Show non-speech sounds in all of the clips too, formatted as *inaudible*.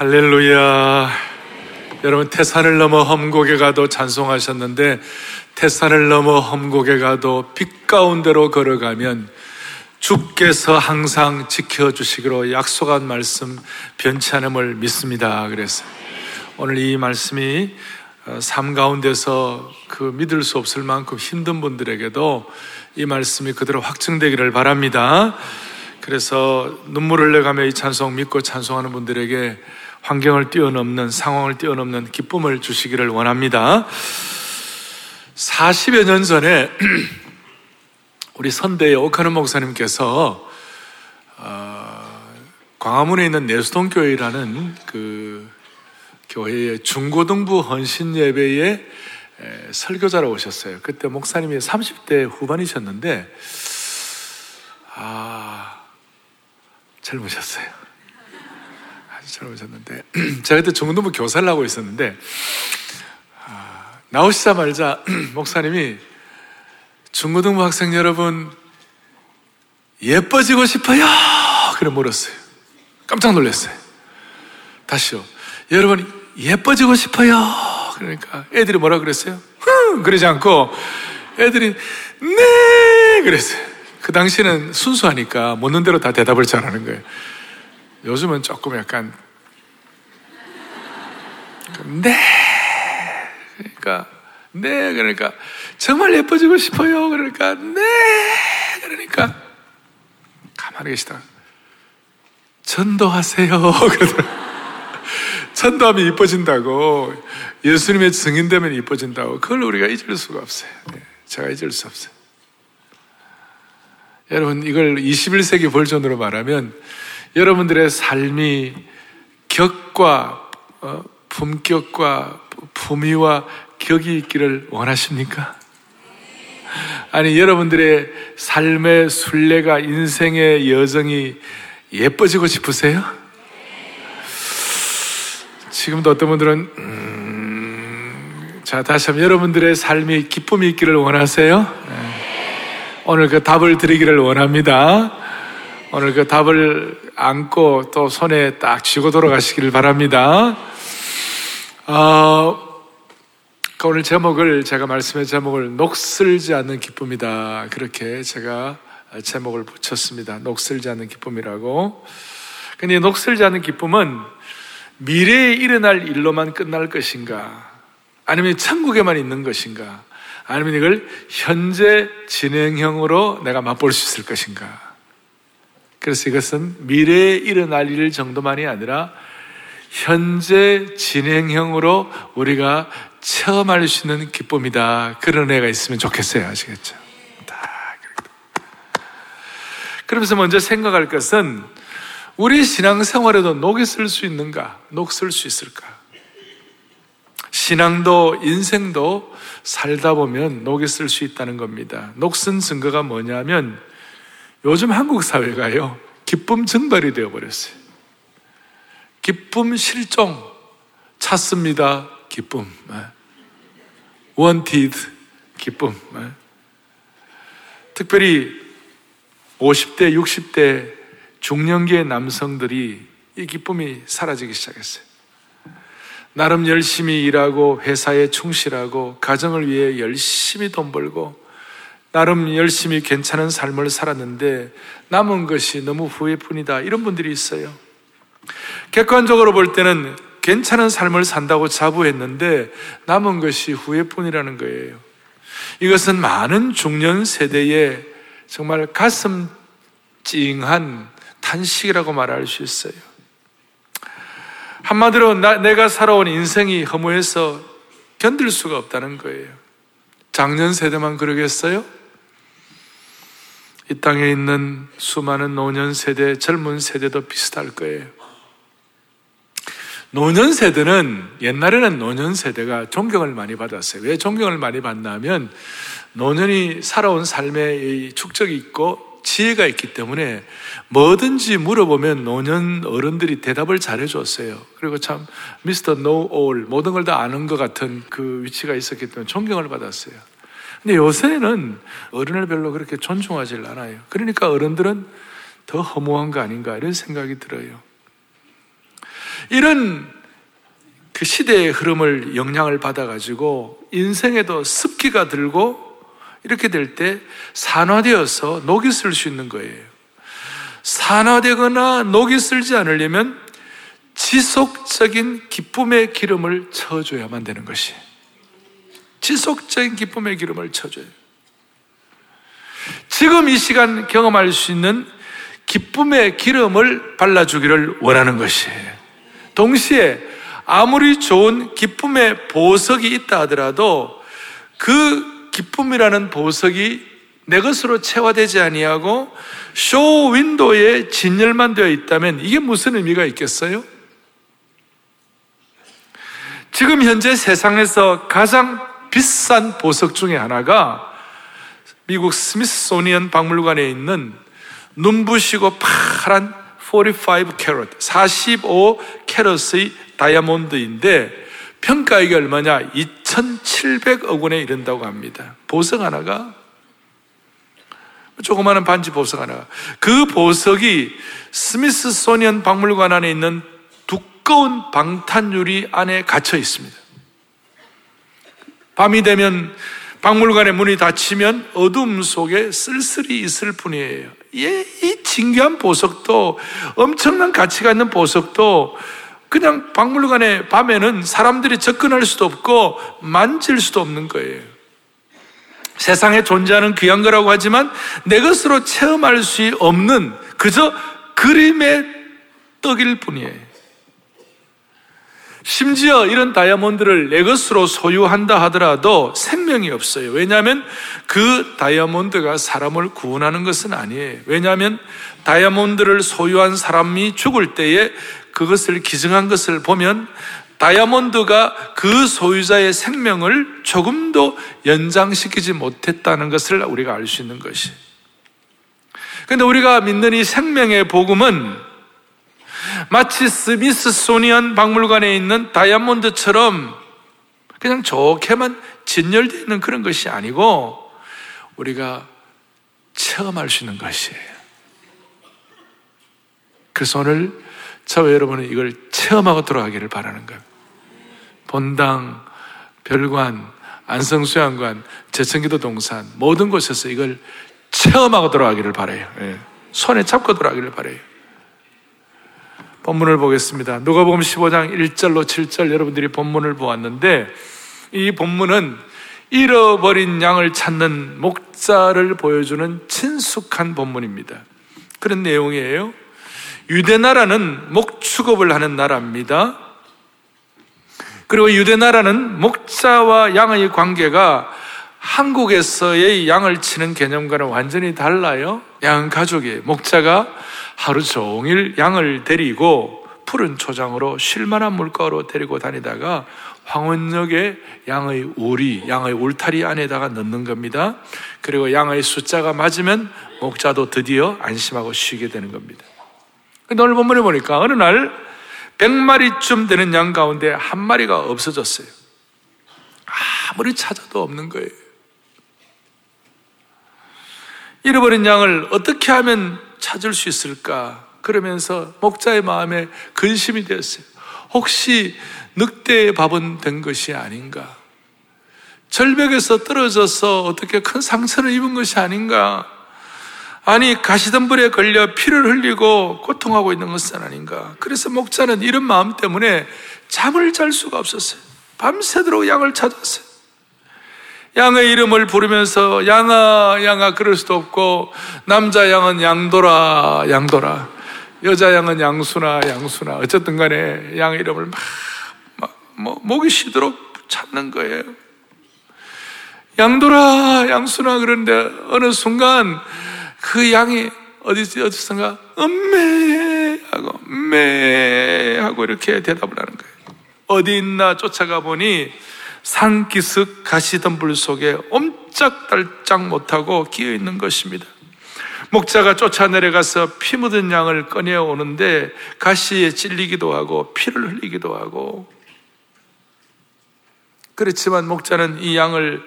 할렐루야. 여러분 태산을 넘어 험곡에 가도 찬송하셨는데 태산을 넘어 험곡에 가도 빛 가운데로 걸어가면 주께서 항상 지켜주시기로 약속한 말씀 변치 않음을 믿습니다. 그래서 오늘 이 말씀이 어, 삶 가운데서 그 믿을 수 없을 만큼 힘든 분들에게도 이 말씀이 그대로 확증되기를 바랍니다. 그래서 눈물을 내가며 이 찬송 믿고 찬송하는 분들에게 환경을 뛰어넘는 상황을 뛰어넘는 기쁨을 주시기를 원합니다. 40여 년 전에 *clears throat* 우리 선대의 오카는 목사님께서 어, 광화문에 있는 내수동 교회라는 그 교회의 중고등부 헌신 예배에 설교자로 오셨어요. 그때 목사님이 30대 후반이셨는데 아 젊으셨어요. 아주 젊으셨는데 *clears throat* 제가 그때 중고등부 교사를 하고 있었는데 아, 나오시자마자 *clears throat* 목사님이 중고등부 학생 여러분 예뻐지고 싶어요. 그래 물었어요. 깜짝 놀랐어요. 다시요. 여러분 예뻐지고 싶어요. 그러니까 애들이 뭐라 그랬어요? 흥! 그러지 않고 애들이 네! 그랬어요. 그 당시는 순수하니까 묻는 대로 다 대답을 잘하는 거예요. 요즘은 조금 약간 네! 그러니까 네! 그러니까 정말 예뻐지고 싶어요. 그러니까 네! 그러니까 가만히 계시다가 전도하세요. *laughs* 천도하면 이뻐진다고 예수님의 증인되면 이뻐진다고 그걸 우리가 잊을 수가 없어요. 네, 제가 잊을 수 없어요. 여러분 이걸 21세기 버전으로 말하면 여러분들의 삶이 격과 어, 품격과 품위와 격이 있기를 원하십니까? 아니 여러분들의 삶의 순례가 인생의 여정이 예뻐지고 싶으세요? 지금도 어떤 분들은 음... 자 다시 한번 여러분들의 삶이 기쁨이 있기를 원하세요? 네. 오늘 그 답을 드리기를 원합니다. 오늘 그 답을 안고 또 손에 딱 쥐고 돌아가시기를 바랍니다. 어, 오늘 제목을 제가 말씀의 제목을 녹슬지 않는 기쁨이다 그렇게 제가 제목을 붙였습니다. 녹슬지 않는 기쁨이라고. 근데 녹슬지 않는 기쁨은 미래에 일어날 일로만 끝날 것인가? 아니면 천국에만 있는 것인가? 아니면 이걸 현재 진행형으로 내가 맛볼 수 있을 것인가? 그래서 이것은 미래에 일어날 일 정도만이 아니라 현재 진행형으로 우리가 체험할 수 있는 기쁨이다. 그런 애가 있으면 좋겠어요. 아시겠죠? 그러면서 먼저 생각할 것은 우리 신앙생활에도 녹이 쓸 수 있는가? 녹 쓸 수 있을까? 신앙도 인생도 살다 보면 녹이 쓸 수 있다는 겁니다. 녹슨 증거가 뭐냐면 요즘 한국 사회가요, 기쁨 증발이 되어 버렸어요. 기쁨 실종, 찾습니다. 기쁨. wanted, 기쁨. 특별히 50대, 60대 중년기의 남성들이 이 기쁨이 사라지기 시작했어요. 나름 열심히 일하고 회사에 충실하고 가정을 위해 열심히 돈 벌고 나름 열심히 괜찮은 삶을 살았는데 남은 것이 너무 후회뿐이다. 이런 분들이 있어요. 객관적으로 볼 때는 괜찮은 삶을 산다고 자부했는데 남은 것이 후회뿐이라는 거예요. 이것은 많은 중년 세대의 정말 가슴 찡한 탄식이라고 말할 수 있어요. 한마디로 나, 내가 살아온 인생이 허무해서 견딜 수가 없다는 거예요. 작년 세대만 그러겠어요? 이 땅에 있는 수많은 노년 세대, 젊은 세대도 비슷할 거예요. 노년 세대는 옛날에는 노년 세대가 존경을 많이 받았어요. 왜 존경을 많이 받냐면 노년이 살아온 삶의 축적이 있고 지혜가 있기 때문에 뭐든지 물어보면 노년 어른들이 대답을 잘 해줬어요. 그리고 참 Mr. Know-All 모든 걸 다 아는 것 같은 그 위치가 있었기 때문에 존경을 받았어요. 근데 요새는 어른을 별로 그렇게 존중하지 않아요. 그러니까 어른들은 더 허무한 거 아닌가 이런 생각이 들어요. 이런 그 시대의 흐름을 영향을 받아가지고 인생에도 습기가 들고 이렇게 될 때 산화되어서 녹이 쓸 수 있는 거예요. 산화되거나 녹이 쓸지 않으려면 지속적인 기쁨의 기름을 쳐줘야만 되는 것이. 지속적인 기쁨의 기름을 쳐줘요. 지금 이 시간 경험할 수 있는 기쁨의 기름을 발라주기를 원하는 것이에요. 동시에 아무리 좋은 기쁨의 보석이 있다 하더라도 그 기쁨이라는 보석이 내 것으로 체화되지 아니하고 쇼 윈도에 진열만 되어 있다면 이게 무슨 의미가 있겠어요? 지금 현재 세상에서 가장 비싼 보석 중에 하나가 미국 스미소니언 박물관에 있는 눈부시고 파란 45 캐럿, 45 캐럿의 다이아몬드인데 평가액이 얼마냐? 2,700억 원에 이른다고 합니다. 보석 하나가 조그마한 반지 보석 하나. 그 보석이 스미소니언 박물관 안에 있는 두꺼운 방탄유리 안에 갇혀 있습니다. 밤이 되면 박물관의 문이 닫히면 어둠 속에 쓸쓸히 있을 뿐이에요. 예, 이 진귀한 보석도 엄청난 가치가 있는 보석도 그냥 박물관에 밤에는 사람들이 접근할 수도 없고 만질 수도 없는 거예요. 세상에 존재하는 귀한 거라고 하지만 내 것으로 체험할 수 없는 그저 그림의 떡일 뿐이에요. 심지어 이런 다이아몬드를 내 것으로 소유한다 하더라도 생명이 없어요. 왜냐하면 그 다이아몬드가 사람을 구원하는 것은 아니에요. 왜냐하면 다이아몬드를 소유한 사람이 죽을 때에 그것을 기증한 것을 보면 다이아몬드가 그 소유자의 생명을 조금도 연장시키지 못했다는 것을 우리가 알 수 있는 것이. 근데 우리가 믿는 이 생명의 복음은 마치 스미스소니언 박물관에 있는 다이아몬드처럼 그냥 좋게만 진열되어 있는 그런 것이 아니고 우리가 체험할 수 있는 것이에요. 그래서 오늘 저와 여러분은 이걸 체험하고 돌아가기를 바라는 거예요. 본당, 별관, 안성수양관, 제천기도 동산 모든 곳에서 이걸 체험하고 돌아가기를 바래요. 예. 손에 잡고 돌아가기를 바래요. 본문을 보겠습니다. 누가복음 15장 1절로 7절 여러분들이 본문을 보았는데 이 본문은 잃어버린 양을 찾는 목자를 보여주는 친숙한 본문입니다. 그런 내용이에요. 유대 나라는 목축업을 하는 나라입니다. 그리고 유대 나라는 목자와 양의 관계가 한국에서의 양을 치는 개념과는 완전히 달라요. 양 가족이에요. 목자가 하루 종일 양을 데리고 푸른 초장으로 쉴만한 물가로 데리고 다니다가 황혼역에 양의 우리, 양의 울타리 안에다가 넣는 겁니다. 그리고 양의 숫자가 맞으면 목자도 드디어 안심하고 쉬게 되는 겁니다. 오늘 본문에 보니까 어느 날 100마리쯤 되는 양 가운데 한 마리가 없어졌어요. 아무리 찾아도 없는 거예요. 잃어버린 양을 어떻게 하면 찾을 수 있을까? 그러면서 목자의 마음에 근심이 되었어요. 혹시 늑대의 밥은 된 것이 아닌가? 절벽에서 떨어져서 어떻게 큰 상처를 입은 것이 아닌가? 아니, 가시덤불에 걸려 피를 흘리고 고통하고 있는 것은 아닌가? 그래서 목자는 이런 마음 때문에 잠을 잘 수가 없었어요. 밤새도록 양을 찾았어요. 양의 이름을 부르면서 양아, 양아, 그럴 수도 없고, 남자 양은 양도라, 양도라. 여자 양은 양수나, 양수나. 어쨌든 간에 양의 이름을 막, 막 뭐, 목이 쉬도록 찾는 거예요. 양도라, 양수나. 그런데 어느 순간 그 양이 어디지, 어디선가, 음메 하고, 매 하고 이렇게 대답을 하는 거예요. 어디 있나 쫓아가 보니 산기슭 가시덤불 속에 옴짝달짝 못하고 끼어 있는 것입니다. 목자가 쫓아 내려가서 피 묻은 양을 꺼내어 오는데 가시에 찔리기도 하고 피를 흘리기도 하고 그렇지만 목자는 이 양을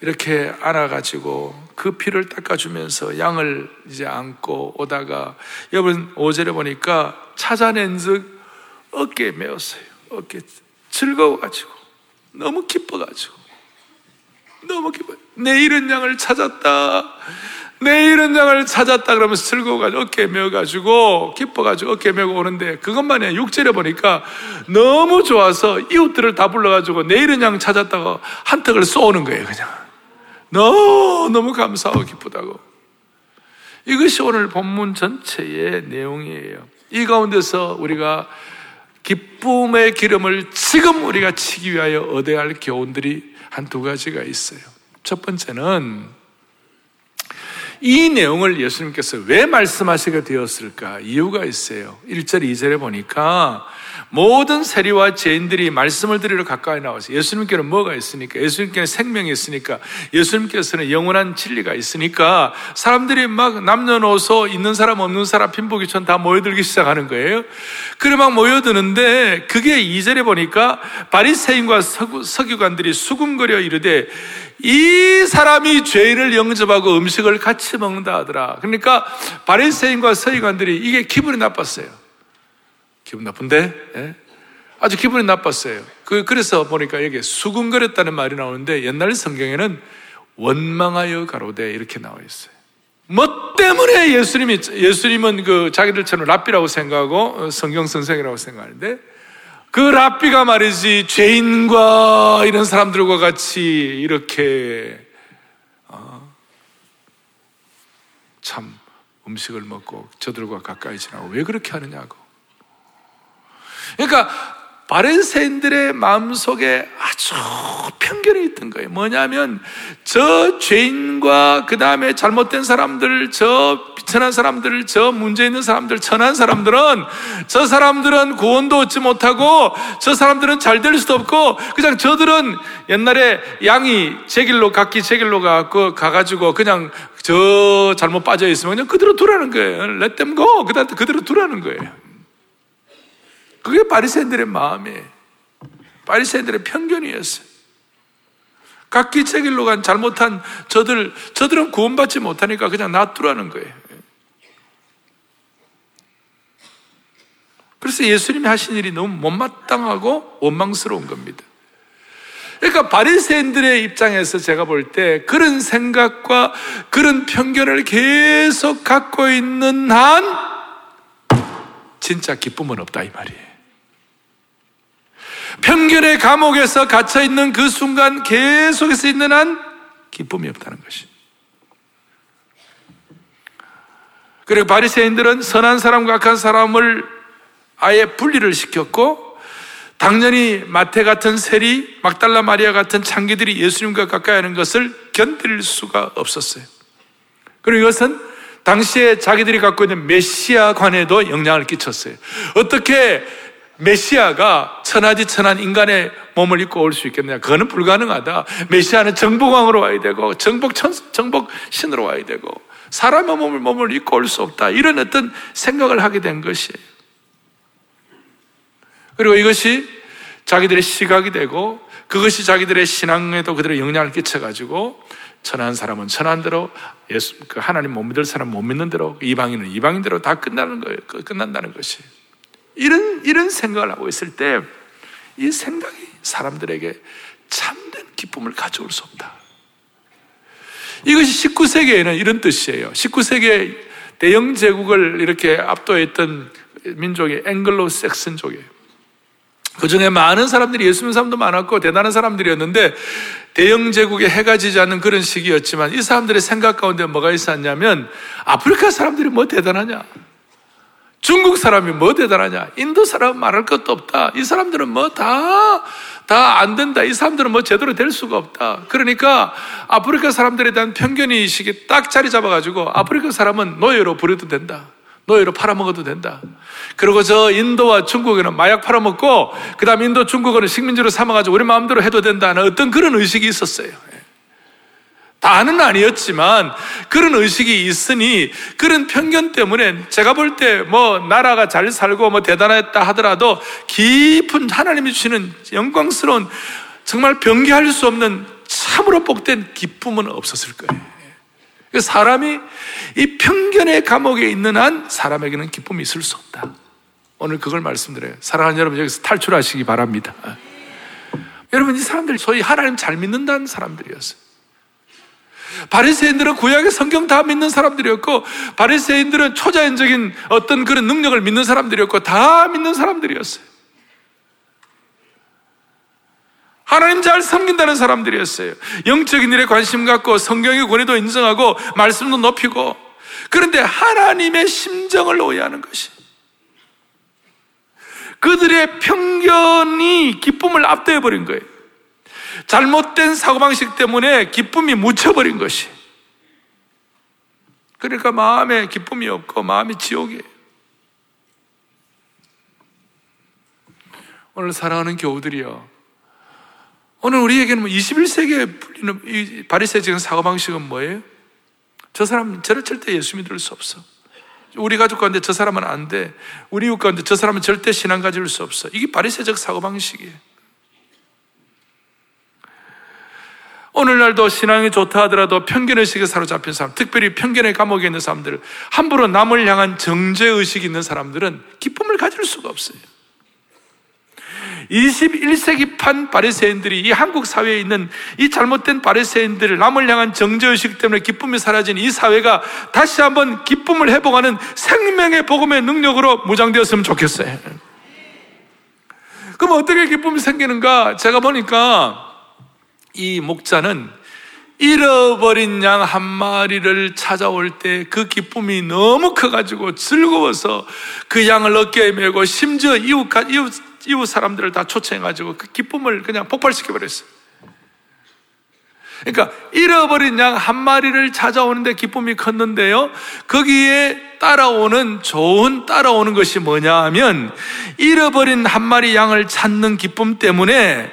이렇게 안아가지고 그 피를 닦아주면서 양을 이제 안고 오다가 여러분 오절에 보니까 찾아낸 즉 어깨에 메었어요. 어깨 즐거워가지고 너무 기뻐가지고. 너무 기뻐. 내 잃은 양을 찾았다. 내 잃은 양을 찾았다 그러면서 즐거워가지고 어깨에 메어가지고 기뻐가지고 어깨에 메고 오는데 그것만이 아니라 6절에 보니까 너무 좋아서 이웃들을 다 불러가지고 내 잃은 양 찾았다고 한턱을 쏘는 거예요 그냥. 너무 너무 감사하고 기쁘다고. 이것이 오늘 본문 전체의 내용이에요. 이 가운데서 우리가 기쁨의 기름을 지금 우리가 치기 위하여 얻어야 할 교훈들이 한 두 가지가 있어요 첫 번째는 이 내용을 예수님께서 왜 말씀하시게 되었을까? 이유가 있어요. 1절, 2절에 보니까 모든 세리와 죄인들이 말씀을 드리러 가까이 나와서 예수님께는 뭐가 있으니까 예수님께는 생명이 있으니까 예수님께서는 영원한 진리가 있으니까 사람들이 막 남녀노소 있는 사람 없는 사람 빈부귀천 다 모여들기 시작하는 거예요. 그래 막 모여드는데 그게 2절에 보니까 바리새인과 서기관들이 수군거려 이르되 이 사람이 죄인을 영접하고 음식을 같이 먹는다 하더라. 그러니까 바리새인과 서기관들이 이게 기분이 나빴어요. 기분 나쁜데? 예? 아주 기분이 나빴어요. 그, 그래서 보니까 여기 수군거렸다는 말이 나오는데 옛날 성경에는 원망하여 가로되 이렇게 나와 있어요. 뭐 때문에 예수님이, 예수님은 그 자기들처럼 랍비라고 생각하고 어, 성경 선생이라고 생각하는데 그 랍비가 말이지 죄인과 이런 사람들과 같이 이렇게 어, 참 음식을 먹고 저들과 가까이 지나고 왜 그렇게 하느냐고 그러니까 바리새인들의 마음속에 아주 편견이 있던 거예요. 뭐냐면 저 죄인과 그 다음에 잘못된 사람들, 저 비천한 사람들, 저 문제 있는 사람들, 천한 사람들은 저 사람들은 구원도 얻지 못하고 저 사람들은 잘 될 수도 없고 그냥 저들은 옛날에 양이 제 길로 갔기 제 길로 가고 가가지고 그냥 저 잘못 빠져 있으면 그냥 그대로 두라는 거예요. Let them go. 그대로 두라는 거예요. 그게 바리새인들의 마음이에요. 바리새인들의 편견이었어요. 각기 제 길로 간 잘못한 저들, 저들은 구원받지 못하니까 그냥 놔두라는 거예요. 그래서 예수님이 하신 일이 너무 못마땅하고 원망스러운 겁니다. 그러니까 바리새인들의 입장에서 제가 볼 때 그런 생각과 그런 편견을 계속 갖고 있는 한 진짜 기쁨은 없다 이 말이에요. 편견의 감옥에서 갇혀 있는 그 순간 계속해서 있는 한 기쁨이 없다는 것이. 그리고 바리새인들은 선한 사람과 악한 사람을 아예 분리를 시켰고 당연히 마태 같은 세리, 막달라 마리아 같은 창기들이 예수님과 가까이 하는 것을 견딜 수가 없었어요. 그리고 이것은 당시에 자기들이 갖고 있는 메시아관에도 영향을 끼쳤어요. 어떻게 메시아가 천하지 천한 인간의 몸을 입고 올 수 있겠느냐? 그거는 불가능하다. 메시아는 정복왕으로 와야 되고, 정복 천, 정복 신으로 와야 되고, 사람의 몸을 몸을 입고 올 수 없다. 이런 어떤 생각을 하게 된 것이에요. 그리고 이것이 자기들의 시각이 되고, 그것이 자기들의 신앙에도 그대로 영향을 끼쳐가지고, 천한 사람은 천한 대로, 예수, 그 하나님 못 믿을 사람 못 믿는 대로, 이방인은 이방인 대로 다 끝나는 거예요. 끝난다는 것이. 이런, 이런 생각을 하고 있을 때, 이 생각이 사람들에게 참된 기쁨을 가져올 수 없다. 이것이 19세기에는 이런 뜻이에요. 19세기에 대영 제국을 이렇게 압도했던 민족이 앵글로 섹슨족이에요. 그 중에 많은 사람들이 예수 믿는 사람도 많았고 대단한 사람들이었는데 대영 제국에 해가 지지 않는 그런 시기였지만 이 사람들의 생각 가운데 뭐가 있었냐면 아프리카 사람들이 뭐 대단하냐? 중국 사람이 뭐 대단하냐? 인도 사람은 말할 것도 없다. 이 사람들은 뭐 다, 다 안 된다. 이 사람들은 뭐 제대로 될 수가 없다. 그러니까 아프리카 사람들에 대한 편견이 의식이 딱 자리 잡아가지고 아프리카 사람은 노예로 부려도 된다. 노예로 팔아먹어도 된다. 그리고 저 인도와 중국에는 마약 팔아먹고, 그 다음 인도 중국어는 식민지로 삼아가지고 우리 마음대로 해도 된다는 어떤 그런 의식이 있었어요. 다는 아니었지만 그런 의식이 있으니 그런 편견 때문에 제가 볼 때 뭐 나라가 잘 살고 뭐 대단했다 하더라도 깊은 하나님이 주시는 영광스러운 정말 변개할 수 없는 참으로 복된 기쁨은 없었을 거예요. 사람이 이 편견의 감옥에 있는 한 사람에게는 기쁨이 있을 수 없다. 오늘 그걸 말씀드려요. 사랑하는 여러분 여기서 탈출하시기 바랍니다. 여러분 이 사람들 소위 하나님 잘 믿는다는 사람들이었어요. 바리새인들은 구약의 성경 다 믿는 사람들이었고 바리새인들은 초자연적인 어떤 그런 능력을 믿는 사람들이었고 다 믿는 사람들이었어요. 하나님 잘 섬긴다는 사람들이었어요. 영적인 일에 관심 갖고 성경의 권위도 인정하고 말씀도 높이고 그런데 하나님의 심정을 오해하는 것이 그들의 편견이 기쁨을 압도해 버린 거예요. 잘못된 사고방식 때문에 기쁨이 묻혀버린 것이. 그러니까 마음에 기쁨이 없고 마음이 지옥이에요. 오늘 사랑하는 교우들이요. 오늘 우리에게는 21세기에 뭐 풀리는 이 바리새적인 사고방식은 뭐예요? 저 사람 저를 절대 예수 믿을 수 없어. 우리 가족 가운데 저 사람은 안 돼. 우리 이웃 가운데 저 사람은 절대 신앙 가질 수 없어. 이게 바리새적 사고방식이에요. 오늘날도 신앙이 좋다 하더라도 편견의식에 사로잡힌 사람, 특별히 편견의 감옥에 있는 사람들, 함부로 남을 향한 정죄의식이 있는 사람들은 기쁨을 가질 수가 없어요. 21세기 판 바리새인들이 이 한국 사회에 있는 이 잘못된 바리새인들을 남을 향한 정죄의식 때문에 기쁨이 사라진 이 사회가 다시 한번 기쁨을 회복하는 생명의 복음의 능력으로 무장되었으면 좋겠어요. 그럼 어떻게 기쁨이 생기는가? 제가 보니까 이 목자는 잃어버린 양 한 마리를 찾아올 때 그 기쁨이 너무 커가지고 즐거워서 그 양을 어깨에 메고 심지어 이웃, 이웃, 이웃 사람들을 다 초청해가지고 그 기쁨을 그냥 폭발시켜버렸어요. 그러니까 잃어버린 양 한 마리를 찾아오는데 기쁨이 컸는데요. 거기에 따라오는 좋은 따라오는 것이 뭐냐 하면 잃어버린 한 마리 양을 찾는 기쁨 때문에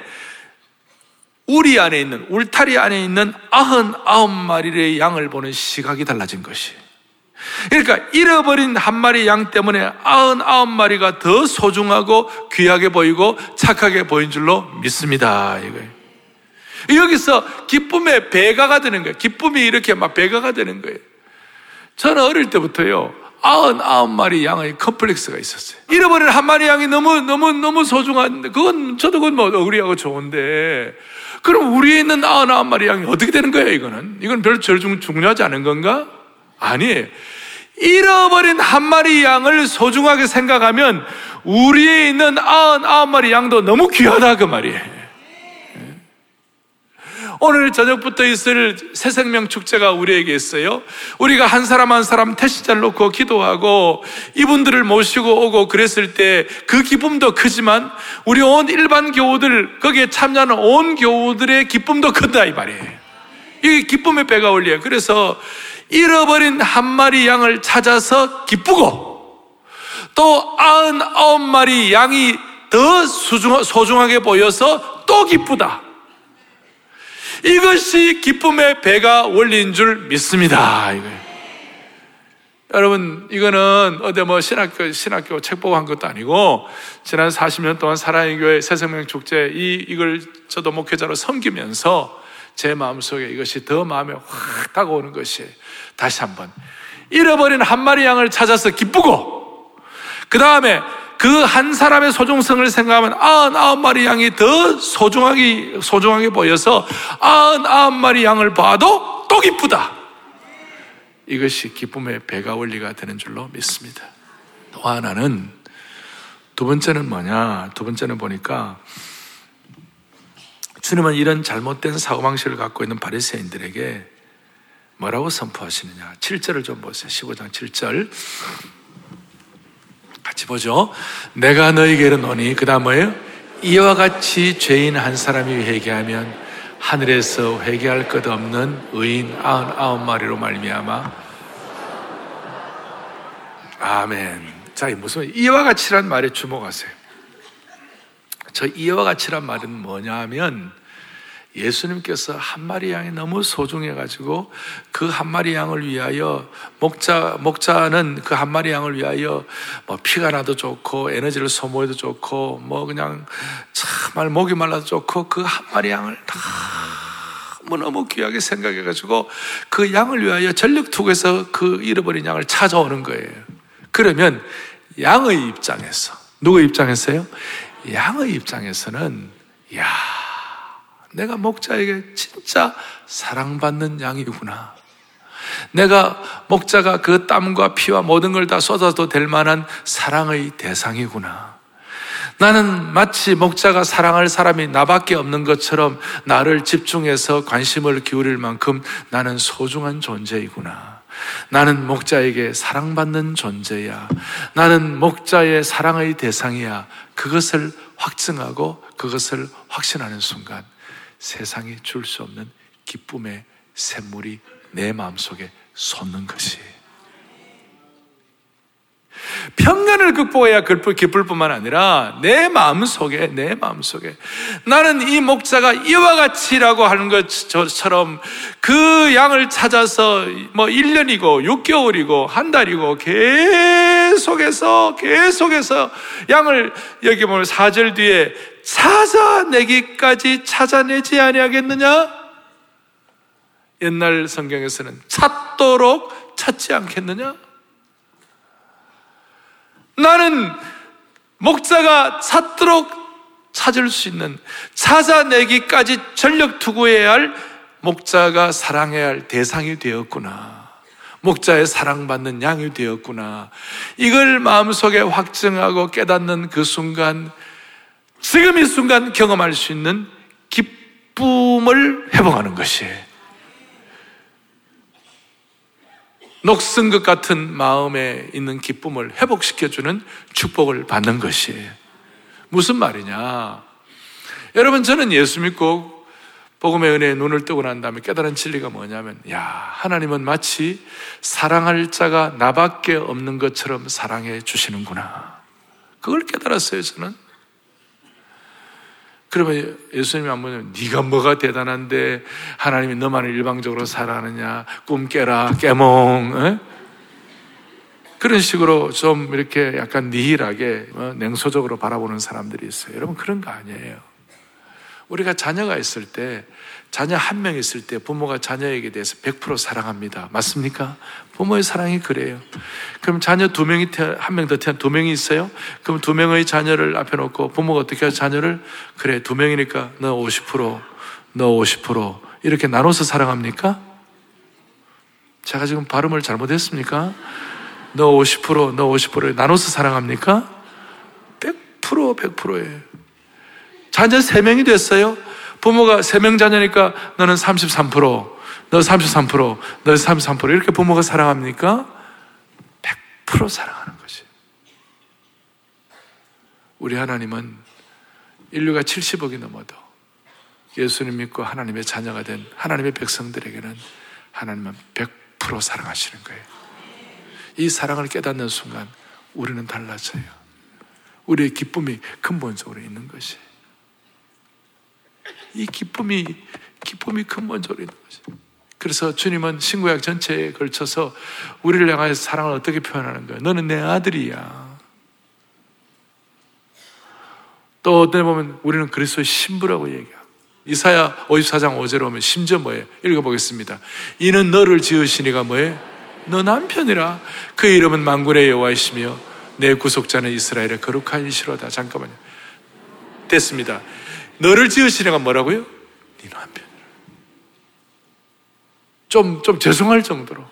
우리 안에 있는 울타리 안에 있는 아흔 아홉 마리의 양을 보는 시각이 달라진 것이. 그러니까 잃어버린 한 마리 양 때문에 아흔 아홉 마리가 더 소중하고 귀하게 보이고 착하게 보인 줄로 믿습니다. 이거예요. 여기서 기쁨의 배가가 되는 거예요. 기쁨이 이렇게 막 배가가 되는 거예요. 저는 어릴 때부터요. 아흔 아홉 마리 양의 컴플렉스가 있었어요. 잃어버린 한 마리 양이 너무 너무 너무 소중한데 그건 저도 그건 뭐 우리하고 좋은데 그럼 우리에 있는 아흔아홉 마리 양이 어떻게 되는 거예요, 이거는? 이건 별로 중요하지 않은 건가? 아니에요. 잃어버린 한 마리 양을 소중하게 생각하면 우리에 있는 아흔 아홉 마리 양도 너무 귀하다 그 말이에요. 오늘 저녁부터 있을 새 생명 축제가 우리에게 있어요. 우리가 한 사람 한 사람 태시자를 놓고 기도하고 이분들을 모시고 오고 그랬을 때 그 기쁨도 크지만 우리 온 일반 교우들 거기에 참여하는 온 교우들의 기쁨도 크다 이 말이에요. 이 기쁨의 배가 올려요. 그래서 잃어버린 한 마리 양을 찾아서 기쁘고 또 아흔 아홉 마리 양이 더 소중하게 보여서 또 기쁘다. 이것이 기쁨의 배가 원리인 줄 믿습니다. 이거예요. 여러분, 이거는 어디 뭐 신학교, 신학교 책 보고 한 것도 아니고, 지난 40년 동안 사랑의 교회 새생명 축제, 이, 이걸 저도 목회자로 섬기면서 제 마음속에 이것이 더 마음에 확 다가오는 것이 다시 한번 잃어버린 한 마리 양을 찾아서 기쁘고, 그 다음에 그 한 사람의 소중성을 생각하면 아흔 아홉 마리 양이 더 소중하게, 소중하게 보여서 아흔 아홉 마리 양을 봐도 또 기쁘다. 이것이 기쁨의 배가 원리가 되는 줄로 믿습니다. 또 하나는 두 번째는 뭐냐? 두 번째는 보니까 주님은 이런 잘못된 사고방식을 갖고 있는 바리새인들에게 뭐라고 선포하시느냐? 7절을 좀 보세요. 15장 7절. 같이 보죠. 내가 너에게 이르노니 그 다음 뭐예요? 이와 같이 죄인 한 사람이 회개하면 하늘에서 회개할 것 없는 의인 아흔아홉 마리로 말미암아 아멘. 자, 이 무슨 이와 같이란 말에 주목하세요. 저 이와 같이란 말은 뭐냐면 예수님께서 한 마리 양이 너무 소중해 가지고 그 한 마리 양을 위하여 목자, 목자는 그 한 마리 양을 위하여 뭐 피가 나도 좋고 에너지를 소모해도 좋고 뭐 그냥 정말 목이 말라도 좋고 그 한 마리 양을 너무 너무 귀하게 생각해 가지고 그 양을 위하여 전력 투구해서 그 잃어버린 양을 찾아오는 거예요. 그러면 양의 입장에서 누구 입장에서요? 양의 입장에서는 야 내가 목자에게 진짜 사랑받는 양이구나. 내가 목자가 그 땀과 피와 모든 걸 다 쏟아도 될 만한 사랑의 대상이구나. 나는 마치 목자가 사랑할 사람이 나밖에 없는 것처럼 나를 집중해서 관심을 기울일 만큼 나는 소중한 존재이구나. 나는 목자에게 사랑받는 존재야. 나는 목자의 사랑의 대상이야. 그것을 확증하고 그것을 확신하는 순간 세상이 줄 수 없는 기쁨의 샘물이 내 마음속에 솟는 것이. 평안을 극복해야 기쁠 뿐만 아니라 내 마음속에 내 마음속에 나는 이 목자가 이와 같이라고 하는 것처럼 그 양을 찾아서 뭐 1년이고 6개월이고 한 달이고 계속해서 계속해서 양을 여기 보면 4절 뒤에 찾아내기까지 찾아내지 아니하겠느냐? 옛날 성경에서는 찾도록 찾지 않겠느냐? 나는 목자가 찾도록 찾을 수 있는 찾아내기까지 전력 투구해야 할 목자가 사랑해야 할 대상이 되었구나. 목자의 사랑받는 양이 되었구나. 이걸 마음속에 확증하고 깨닫는 그 순간, 지금 이 순간 경험할 수 있는 기쁨을 회복하는 것이에요. 녹슨 것 같은 마음에 있는 기쁨을 회복시켜주는 축복을 받는 것이에요. 무슨 말이냐? 여러분, 저는 예수 믿고 복음의 은혜에 눈을 뜨고 난 다음에 깨달은 진리가 뭐냐면, 야, 하나님은 마치 사랑할 자가 나밖에 없는 것처럼 사랑해 주시는구나. 그걸 깨달았어요, 저는. 그러면 예수님이 한번 네가 뭐가 대단한데 하나님이 너만을 일방적으로 사랑하느냐 꿈 깨라 깨몽 에? 그런 식으로 좀 이렇게 약간 니힐하게 어, 냉소적으로 바라보는 사람들이 있어요. 여러분 그런 거 아니에요. 우리가 자녀가 있을 때 자녀 한 명 있을 때 부모가 자녀에게 대해서 100% 사랑합니다. 맞습니까? 부모의 사랑이 그래요. 그럼 자녀 두 명이 한 명 더 태어난 두 명이 있어요? 그럼 두 명의 자녀를 앞에 놓고 부모가 어떻게 하죠? 자녀를 그래 두 명이니까 너 50%, 너 50% 이렇게 나눠서 사랑합니까? 제가 지금 발음을 잘못했습니까? 너 50%, 너 50% 나눠서 사랑합니까? 100% 100%예요. 자녀 세 명이 됐어요. 부모가 세 명 자녀니까 너는 33%, 너 33%, 너 33% 이렇게 부모가 사랑합니까? 100% 사랑하는 것이. 우리 하나님은 인류가 70억이 넘어도 예수님 믿고 하나님의 자녀가 된 하나님의 백성들에게는 하나님은 100% 사랑하시는 거예요. 이 사랑을 깨닫는 순간 우리는 달라져요. 우리의 기쁨이 근본적으로 있는 것이에요. 이 기쁨이 기쁨이 근본적으로 있는 거죠. 그래서 주님은 신구약 전체에 걸쳐서 우리를 향하여 사랑을 어떻게 표현하는 거예요? 너는 내 아들이야. 또 어떤 보면 우리는 그리스도의 신부라고 얘기하고 이사야 54장 5절에 오면 심지어 뭐예요? 읽어보겠습니다. 이는 너를 지으시니가 뭐예요? 너 남편이라 그 이름은 만군의 여호와이시며 내 구속자는 이스라엘의 거룩한 이시로다. 잠깐만요. 됐습니다. 너를 지으시니가 뭐라고요? 네 남편. 좀, 좀 죄송할 정도로.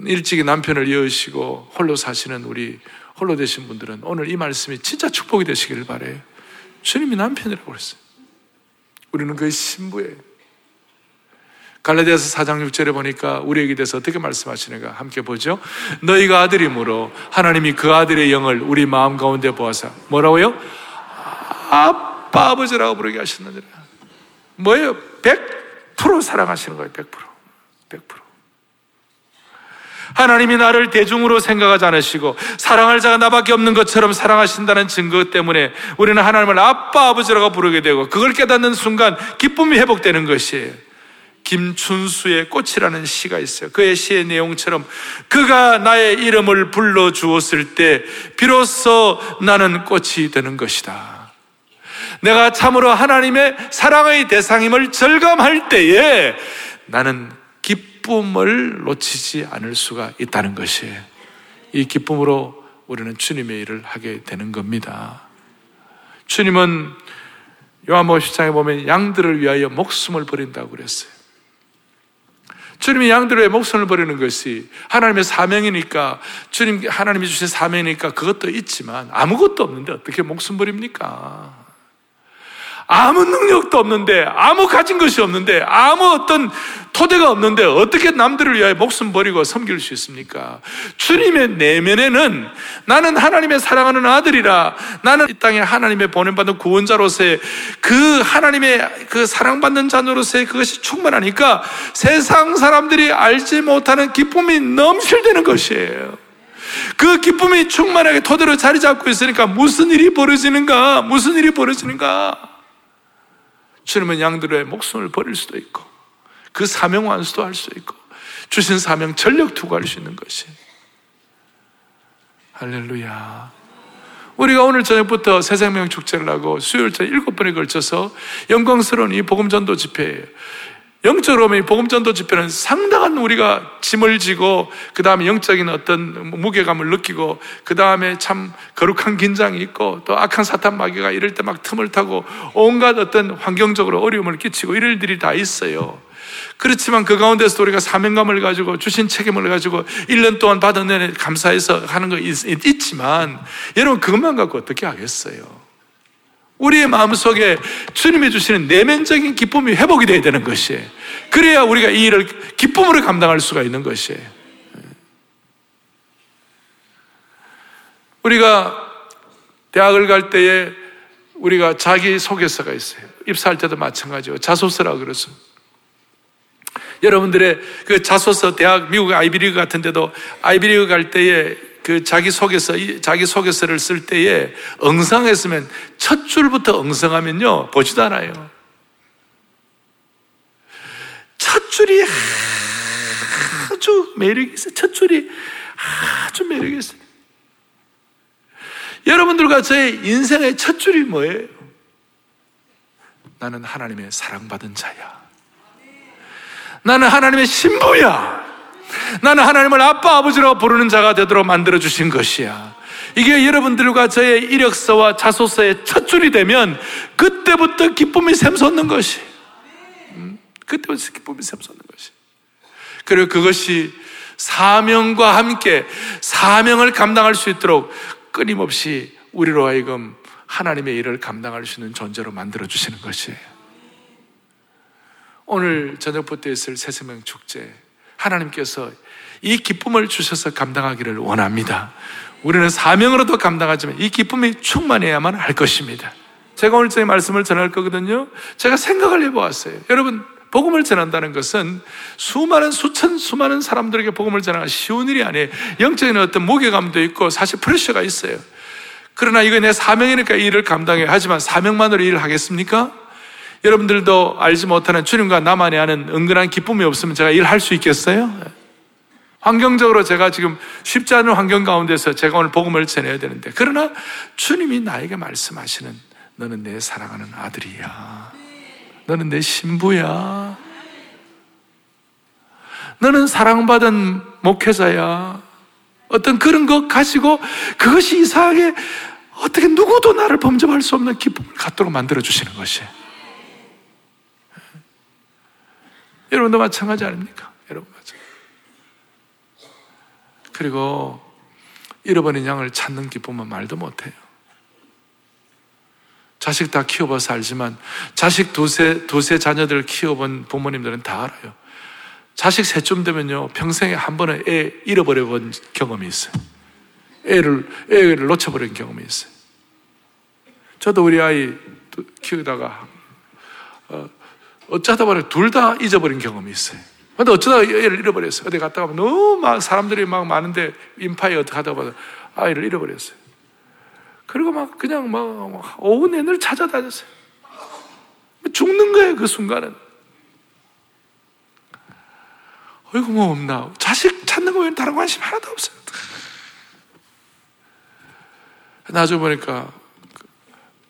일찍이 남편을 이으시고 홀로 사시는 우리 홀로 되신 분들은 오늘 이 말씀이 진짜 축복이 되시기를 바래요. 주님이 남편이라고 그랬어요. 우리는 그의 신부예요. 갈라디아서 4장 6절에 보니까 우리에게 대해서 어떻게 말씀하시는가 함께 보죠. 너희가 아들이므로 하나님이 그 아들의 영을 우리 마음 가운데 보아서 뭐라고요? 아빠 아버지라고 부르게 하셨느니라. 뭐예요? 100% 사랑하시는 거예요. 100%. 100%. 하나님이 나를 대중으로 생각하지 않으시고 사랑할 자가 나밖에 없는 것처럼 사랑하신다는 증거 때문에 우리는 하나님을 아빠 아버지라고 부르게 되고 그걸 깨닫는 순간 기쁨이 회복되는 것이에요. 김춘수의 꽃이라는 시가 있어요. 그의 시의 내용처럼 그가 나의 이름을 불러 주었을 때 비로소 나는 꽃이 되는 것이다. 내가 참으로 하나님의 사랑의 대상임을 절감할 때에 나는 기쁨을 놓치지 않을 수가 있다는 것이에요. 이 기쁨으로 우리는 주님의 일을 하게 되는 겁니다. 주님은 요한복음 10장에 보면 양들을 위하여 목숨을 버린다고 그랬어요. 주님이 양들의 목숨을 버리는 것이 하나님의 사명이니까 주님 하나님이 주신 사명이니까 그것도 있지만 아무것도 없는데 어떻게 목숨 버립니까? 아무 능력도 없는데, 아무 가진 것이 없는데, 아무 어떤 토대가 없는데, 어떻게 남들을 위하여 목숨 버리고 섬길 수 있습니까? 주님의 내면에는 나는 하나님의 사랑하는 아들이라, 나는 이 땅에 하나님의 보냄받은 구원자로서의 그 하나님의 그 사랑받는 자녀로서의 그것이 충만하니까 세상 사람들이 알지 못하는 기쁨이 넘실대는 것이에요. 그 기쁨이 충만하게 토대로 자리 잡고 있으니까 무슨 일이 벌어지는가? 무슨 일이 벌어지는가? 주님은 양들의 목숨을 버릴 수도 있고 그 사명 완수도 할 수 있고 주신 사명 전력 투구할 수 있는 것이 할렐루야. 우리가 오늘 저녁부터 새 생명 축제를 하고 수요일째 일곱 번에 걸쳐서 영광스러운 이 복음전도 집회예요. 영적으로 보면 복음전도 집회는 상당한 우리가 짐을 지고 그 다음에 영적인 어떤 무게감을 느끼고 그 다음에 참 거룩한 긴장이 있고 또 악한 사탄 마귀가 이럴 때 막 틈을 타고 온갖 어떤 환경적으로 어려움을 끼치고 이럴 일이 다 있어요. 그렇지만 그 가운데서 우리가 사명감을 가지고 주신 책임을 가지고 1년 동안 받은 은혜 감사해서 하는 거 있, 있지만 여러분 그것만 갖고 어떻게 하겠어요? 우리의 마음속에 주님이 주시는 내면적인 기쁨이 회복이 되어야 되는 것이에요. 그래야 우리가 이 일을 기쁨으로 감당할 수가 있는 것이에요. 우리가 대학을 갈 때에 우리가 자기 소개서가 있어요. 입사할 때도 마찬가지고 자소서라 그래서 여러분들의 그 자소서 대학 미국 아이비리그 같은 데도 아이비리그 갈 때에 그 자기 속에서 자기 소개서를 쓸 때에 엉성했으면 첫 줄부터 엉성하면요 보지도 않아요. 첫 줄이 아주 매력이 있어요. 첫 줄이 아주 매력이 있어요. 여러분들과 저의 인생의 첫 줄이 뭐예요? 나는 하나님의 사랑받은 자야. 나는 하나님의 신부야. 나는 하나님을 아빠, 아버지라고 부르는 자가 되도록 만들어주신 것이야. 이게 여러분들과 저의 이력서와 자소서의 첫 줄이 되면 그때부터 기쁨이 샘솟는 것이. 음? 그때부터 기쁨이 샘솟는 것이. 그리고 그것이 사명과 함께 사명을 감당할 수 있도록 끊임없이 우리로 하여금 하나님의 일을 감당할 수 있는 존재로 만들어 주시는 것이에요. 오늘 저녁부터 있을 새생명 축제 하나님께서 이 기쁨을 주셔서 감당하기를 원합니다. 우리는 사명으로도 감당하지만 이 기쁨이 충만해야만 할 것입니다. 제가 오늘 저희 말씀을 전할 거거든요. 제가 생각을 해보았어요. 여러분, 복음을 전한다는 것은 수많은 수천 수많은 사람들에게 복음을 전하는 쉬운 일이 아니에요. 영적인 어떤 무게감도 있고 사실 프레셔가 있어요. 그러나 이거 내 사명이니까 이 일을 감당해 하지만 사명만으로 일을 하겠습니까? 여러분들도 알지 못하는 주님과 나만이 아는 은근한 기쁨이 없으면 제가 일할 수 있겠어요? 환경적으로 제가 지금 쉽지 않은 환경 가운데서 제가 오늘 복음을 전해야 되는데 그러나 주님이 나에게 말씀하시는 너는 내 사랑하는 아들이야. 너는 내 신부야. 너는 사랑받은 목회자야. 어떤 그런 것 가지고 그것이 이상하게 어떻게 누구도 나를 범접할 수 없는 기쁨을 갖도록 만들어 주시는 것이에요. 여러분도 마찬가지 아닙니까? 여러분 마찬가지. 그리고 잃어버린 양을 찾는 기쁨은 말도 못해요. 자식 다 키워봐서 알지만 자식 두세, 두세 자녀들 키워본 부모님들은 다 알아요. 자식 셋쯤 되면요, 평생에 한 번은 애 잃어버려 본 경험이 있어요. 애를, 애를 놓쳐버린 경험이 있어요. 저도 우리 아이 키우다가, 어, 어쩌다 보니 둘 다 잊어버린 경험이 있어요. 근데 어쩌다 애를 잃어버렸어요. 어디 갔다 가면 너무 막 사람들이 막 많은데 인파에 어떻게 하다 보다 아이를 잃어버렸어요. 그리고 막 그냥 막 오후 내내 찾아다녔어요. 죽는 거예요, 그 순간은. 어이구, 뭐 없나. 자식 찾는 거에는 다른 관심 하나도 없어요. 나중에 보니까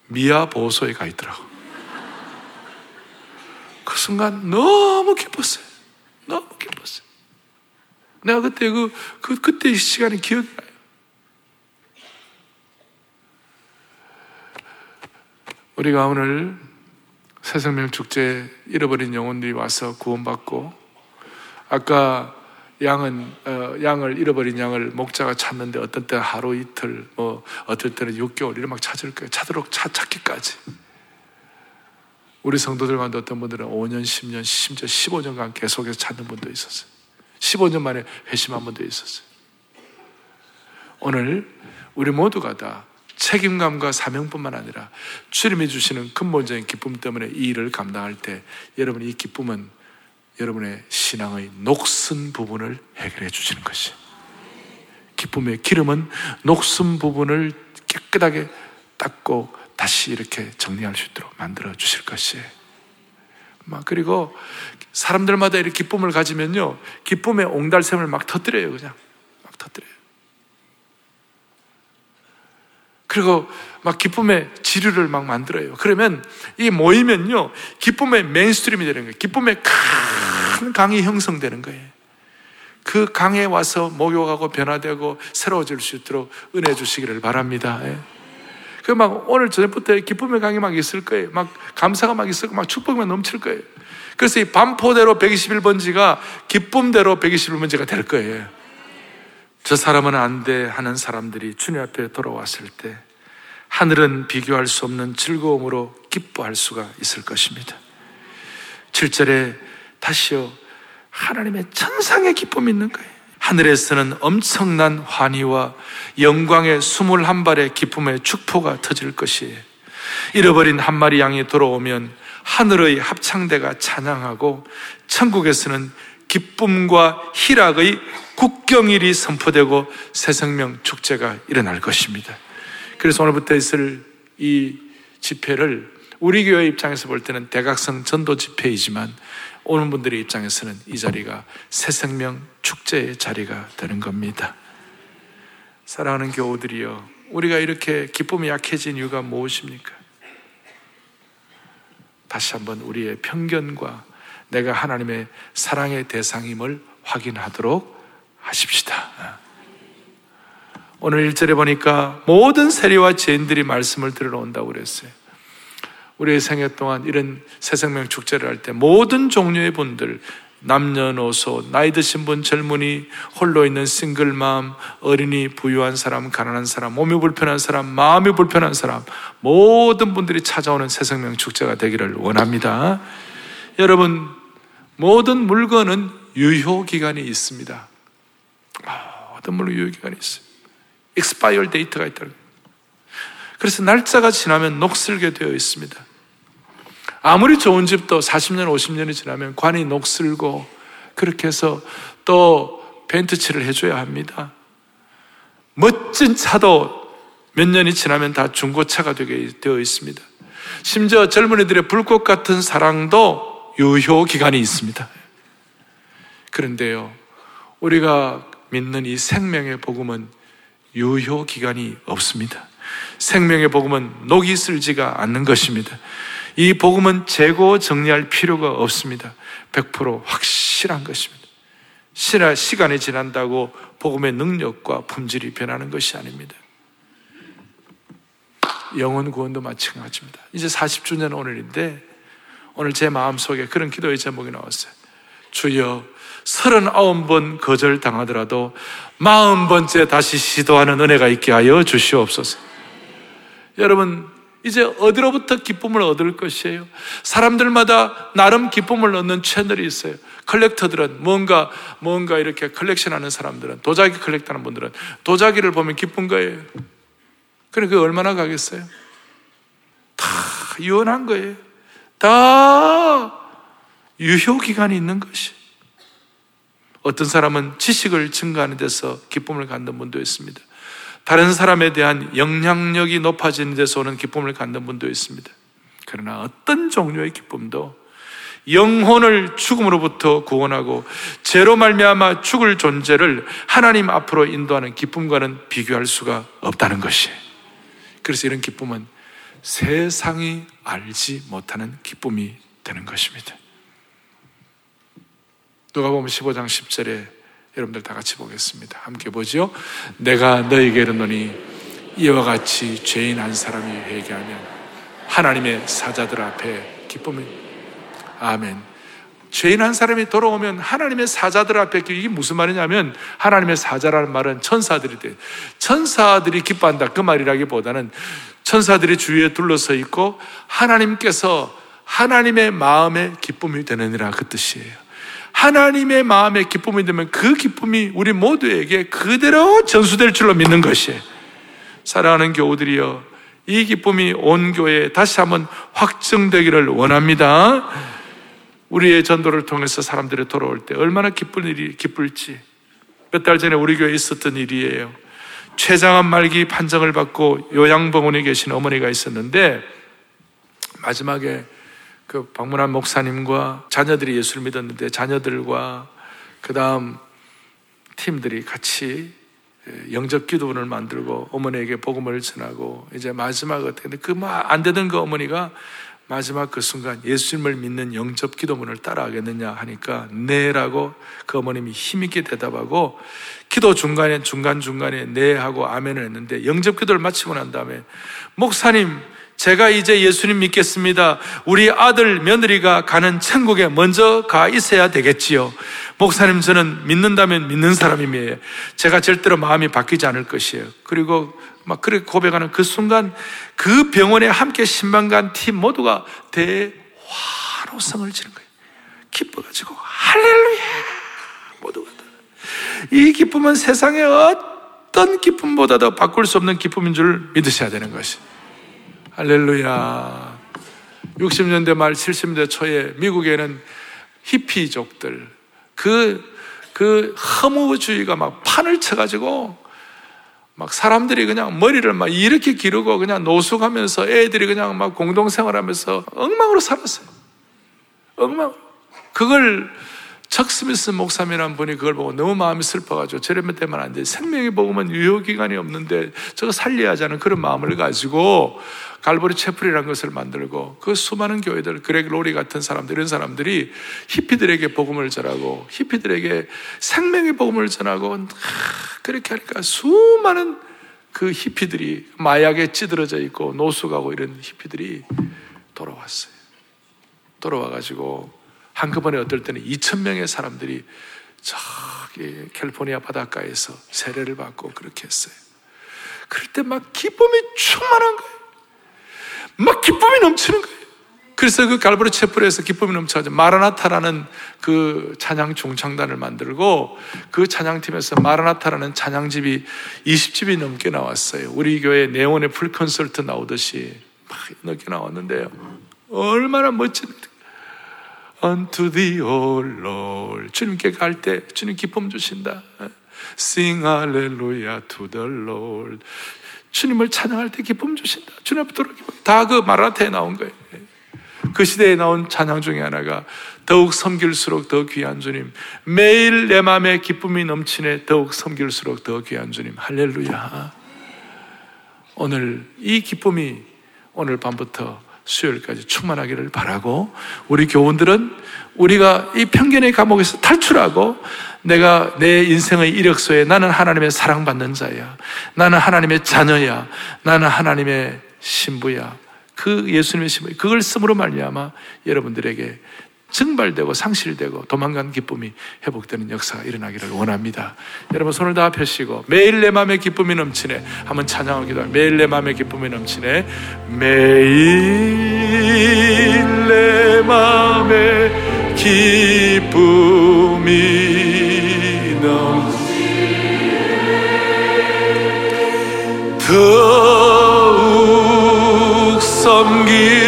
미아 보호소에 가 있더라고. 그 순간 너무 기뻤어요. 너무 기뻤어요. 내가 그때 그, 그 그때 시간이 기억이 나요. 우리가 오늘 새생명 축제 잃어버린 영혼들이 와서 구원받고 아까 양은 어, 양을 잃어버린 양을 목자가 찾는데 어떤 때 하루 이틀 뭐 어떨 때는 6개월 이렇게 막 찾을 거예요. 찾도록 찾, 찾기까지. 우리 성도들 가운데 어떤 분들은 5년, 10년, 심지어 15년간 계속해서 찾는 분도 있었어요. 15년 만에 회심한 분도 있었어요. 오늘 우리 모두가 다 책임감과 사명뿐만 아니라 주님이 주시는 근본적인 기쁨 때문에 이 일을 감당할 때 여러분 이 기쁨은 여러분의 신앙의 녹슨 부분을 해결해 주시는 것이 기쁨의 기름은 녹슨 부분을 깨끗하게 닦고 다시 이렇게 정리할 수 있도록 만들어 주실 것이에요. 막 그리고 사람들마다 이렇게 기쁨을 가지면요 기쁨의 옹달샘을 막 터뜨려요 그냥 막 터뜨려요. 그리고 막 기쁨의 지류를 막 만들어요. 그러면 이 모이면요, 기쁨의 mainstream이 되는 거예요. 기쁨의 큰 강이 형성되는 거예요. 그 강에 와서 목욕하고 변화되고 새로워질 수 있도록 은혜 주시기를 바랍니다. 예. 그막 오늘 저녁부터 기쁨의 강이 막 있을 거예요. 막 감사가 막 있을 거예요. 막 축복만 넘칠 거예요. 그래서 이 반포대로 121번지가 기쁨대로 121번지가 될 거예요. 저 사람은 안 돼 하는 사람들이 주님 앞에 돌아왔을 때 하늘은 비교할 수 없는 즐거움으로 기뻐할 수가 있을 것입니다. 7절에 다시요. 하나님의 천상의 기쁨이 있는 거예요. 하늘에서는 엄청난 환희와 영광의 스물 한 발의 기쁨의 축포가 터질 것이에요. 잃어버린 한 마리 양이 돌아오면 하늘의 합창대가 찬양하고 천국에서는 기쁨과 희락의 국경일이 선포되고 새 생명 축제가 일어날 것입니다. 그래서 오늘부터 있을 이 집회를 우리 교회 입장에서 볼 때는 대각성 전도 집회이지만 오는 분들의 입장에서는 이 자리가 새 생명 축제의 자리가 되는 겁니다. 사랑하는 교우들이여, 우리가 이렇게 기쁨이 약해진 이유가 무엇입니까? 다시 한번 우리의 편견과 내가 하나님의 사랑의 대상임을 확인하도록 하십시다. 오늘 1절에 보니까 모든 세리와 죄인들이 말씀을 들으러 온다고 그랬어요. 우리의 생애 동안 이런 새 생명 축제를 할 때 모든 종류의 분들, 남녀노소, 나이 드신 분, 젊은이, 홀로 있는 싱글맘, 어린이, 부유한 사람, 가난한 사람, 몸이 불편한 사람, 마음이 불편한 사람, 모든 분들이 찾아오는 새생명 축제가 되기를 원합니다. 여러분, 모든 물건은 유효 기간이 있습니다. 모든 물건 유효 기간이 있어요. expire date가 있다. 그래서 날짜가 지나면 녹슬게 되어 있습니다. 아무리 좋은 집도 40년, 50년이 지나면 관이 녹슬고 그렇게 해서 또 벤트칠을 해줘야 합니다. 멋진 차도 몇 년이 지나면 다 중고차가 되게 되어 있습니다. 심지어 젊은이들의 불꽃 같은 사랑도 유효 기간이 있습니다. 그런데요, 우리가 믿는 이 생명의 복음은 유효 기간이 없습니다. 생명의 복음은 녹이 슬지가 않는 것입니다. 이 복음은 재고 정리할 필요가 없습니다. 100% 확실한 것입니다. 시간이 지난다고 복음의 능력과 품질이 변하는 것이 아닙니다. 영혼 구원도 마찬가지입니다. 이제 40주년 오늘인데 오늘 제 마음속에 그런 기도의 제목이 나왔어요. 주여 39번 거절 당하더라도 40번째 다시 시도하는 은혜가 있게 하여 주시옵소서. 여러분 이제 어디로부터 기쁨을 얻을 것이에요? 사람들마다 나름 기쁨을 얻는 채널이 있어요. 컬렉터들은 뭔가, 뭔가 이렇게 컬렉션 하는 사람들은, 도자기 컬렉터하는 분들은 도자기를 보면 기쁜 거예요. 그래, 그게 얼마나 가겠어요? 다 유한한 거예요. 다 유효 기간이 있는 것이. 어떤 사람은 지식을 증가하는 데서 기쁨을 갖는 분도 있습니다. 다른 사람에 대한 영향력이 높아지는 데서 오는 기쁨을 갖는 분도 있습니다. 그러나 어떤 종류의 기쁨도 영혼을 죽음으로부터 구원하고 죄로 말미암아 죽을 존재를 하나님 앞으로 인도하는 기쁨과는 비교할 수가 없다는 것이에요. 그래서 이런 기쁨은 세상이 알지 못하는 기쁨이 되는 것입니다. 누가 보면 15장 10절에 여러분들 다 같이 보겠습니다. 함께 보죠. 내가 너에게 이르노니 이와 같이 죄인 한 사람이 회개하면 하나님의 사자들 앞에 기쁨이 아멘. 죄인 한 사람이 돌아오면 하나님의 사자들 앞에 이게 무슨 말이냐면 하나님의 사자라는 말은 천사들이 돼. 천사들이 기뻐한다 그 말이라기보다는 천사들이 주위에 둘러서 있고 하나님께서 하나님의 마음에 기쁨이 되느니라 그 뜻이에요. 하나님의 마음에 기쁨이 되면 그 기쁨이 우리 모두에게 그대로 전수될 줄로 믿는 것이에요. 사랑하는 교우들이여, 이 기쁨이 온 교회에 다시 한번 확정되기를 원합니다. 우리의 전도를 통해서 사람들이 돌아올 때 얼마나 기쁜 일이 기쁠지 몇 달 전에 우리 교회에 있었던 일이에요. 최장암 말기 판정을 받고 요양병원에 계신 어머니가 있었는데 마지막에 그 방문한 목사님과 자녀들이 예수를 믿었는데 자녀들과 그 다음 팀들이 같이 영접 기도원을 만들고 어머니에게 복음을 전하고 이제 마지막 어떻게 그안 되던 그 어머니가 마지막 그 순간 예수님을 믿는 영접 기도문을 따라하겠느냐 하니까 네라고 그 어머님이 힘있게 대답하고 기도 중간에 중간중간에 네 하고 아멘을 했는데 영접 기도를 마치고 난 다음에 목사님 제가 이제 예수님 믿겠습니다. 우리 아들 며느리가 가는 천국에 먼저 가 있어야 되겠지요. 목사님 저는 믿는다면 믿는 사람이에요. 제가 절대로 마음이 바뀌지 않을 것이에요. 그리고 막 그렇게 고백하는 그 순간 그 병원에 함께 신방간 팀 모두가 대환호성을 지는 거예요. 기뻐가지고 할렐루야 모두가 이 기쁨은 세상의 어떤 기쁨보다도 바꿀 수 없는 기쁨인 줄 믿으셔야 되는 것이. 할렐루야. 60년대 말 70년대 초에 미국에는 히피족들 그, 그 허무주의가 막 판을 쳐가지고 막 사람들이 그냥 머리를 막 이렇게 기르고 그냥 노숙하면서 애들이 그냥 막 공동생활하면서 엉망으로 살았어요. 엉망. 그걸 척 스미스 목사님이라는 분이 그걸 보고 너무 마음이 슬퍼가지고 저러면 되면 안 돼. 생명의 복음은 유효기간이 없는데 저거 살려야 하자는 그런 마음을 가지고 갈보리 채플이라는 것을 만들고 그 수많은 교회들, 그렉 로리 같은 사람들, 이런 사람들이 히피들에게 복음을 전하고 히피들에게 생명의 복음을 전하고 그렇게 하니까 수많은 그 히피들이 마약에 찌들어져 있고 노숙하고 이런 히피들이 돌아왔어요. 돌아와가지고 한꺼번에 어떨 때는 2천 명의 사람들이 저기 캘리포니아 바닷가에서 세례를 받고 그렇게 했어요. 그럴 때 막 기쁨이 충만한 거예요. 막 기쁨이 넘치는 거예요. 그래서 그 갈보리 채플에서 기쁨이 넘쳐가지 마라나타라는 그 찬양 중창단을 만들고 그 찬양팀에서 마라나타라는 찬양집이 20집이 넘게 나왔어요. 우리 교회 네온의 풀 콘서트 나오듯이 막 넘게 나왔는데요. 얼마나 멋진 unto thee, O Lord. 주님께 갈 때 주님 기쁨 주신다. Sing hallelujah to the Lord. 주님을 찬양할 때 기쁨 주신다. 주님 앞에 돌아 기쁨. 다그 마라테에 나온 거예요. 그 시대에 나온 찬양 중에 하나가 더욱 섬길수록 더 귀한 주님. 매일 내 마음에 기쁨이 넘치네. 더욱 섬길수록 더 귀한 주님. 할렐루야. 오늘 이 기쁨이 오늘 밤부터 수요일까지 충만하기를 바라고 우리 교원들은 우리가 이 편견의 감옥에서 탈출하고 내가 내 인생의 이력서에 나는 하나님의 사랑받는 자야. 나는 하나님의 자녀야. 나는 하나님의 신부야. 그 예수님의 신부. 그걸 쓰므로 말미암아 여러분들에게 증발되고 상실되고 도망간 기쁨이 회복되는 역사가 일어나기를 원합니다. 여러분 손을 다 펴시고 매일 내 마음에 기쁨이 넘치네. 한번 찬양하기도 합니다. 매일 내 마음에 기쁨이 넘치네. 매일 내 마음에 기쁨이 넘치네. 더욱 섬길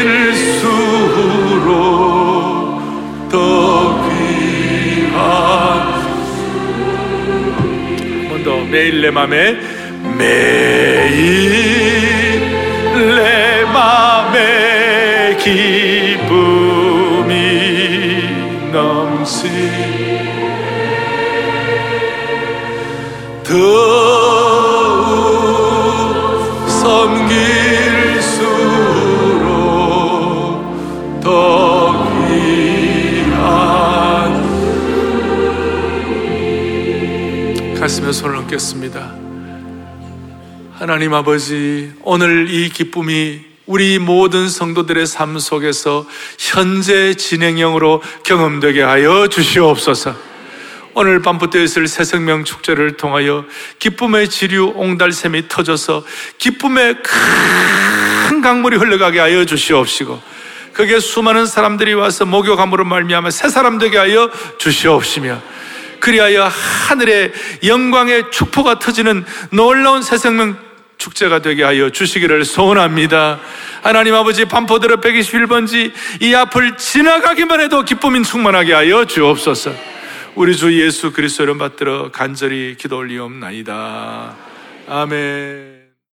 매일 내 맘에 매일 내 맘에 기쁨이 넘치 더 가슴에 손을 얹겠습니다. 하나님 아버지, 오늘 이 기쁨이 우리 모든 성도들의 삶 속에서 현재 진행형으로 경험되게 하여 주시옵소서. 오늘 밤부터 있을 새 생명 축제를 통하여 기쁨의 지류 옹달샘이 터져서 기쁨의 큰 강물이 흘러가게 하여 주시옵시고 그게 수많은 사람들이 와서 목욕함으로 말미암아 새 사람 되게 하여 주시옵시며 그리하여 하늘의 영광의 축포가 터지는 놀라운 새 생명 축제가 되게 하여 주시기를 소원합니다. 하나님 아버지 반포대로 121번지 이 앞을 지나가기만 해도 기쁨이 충만하게 하여 주옵소서. 우리 주 예수 그리스도를 받들어 간절히 기도 올리옵나이다. 아멘.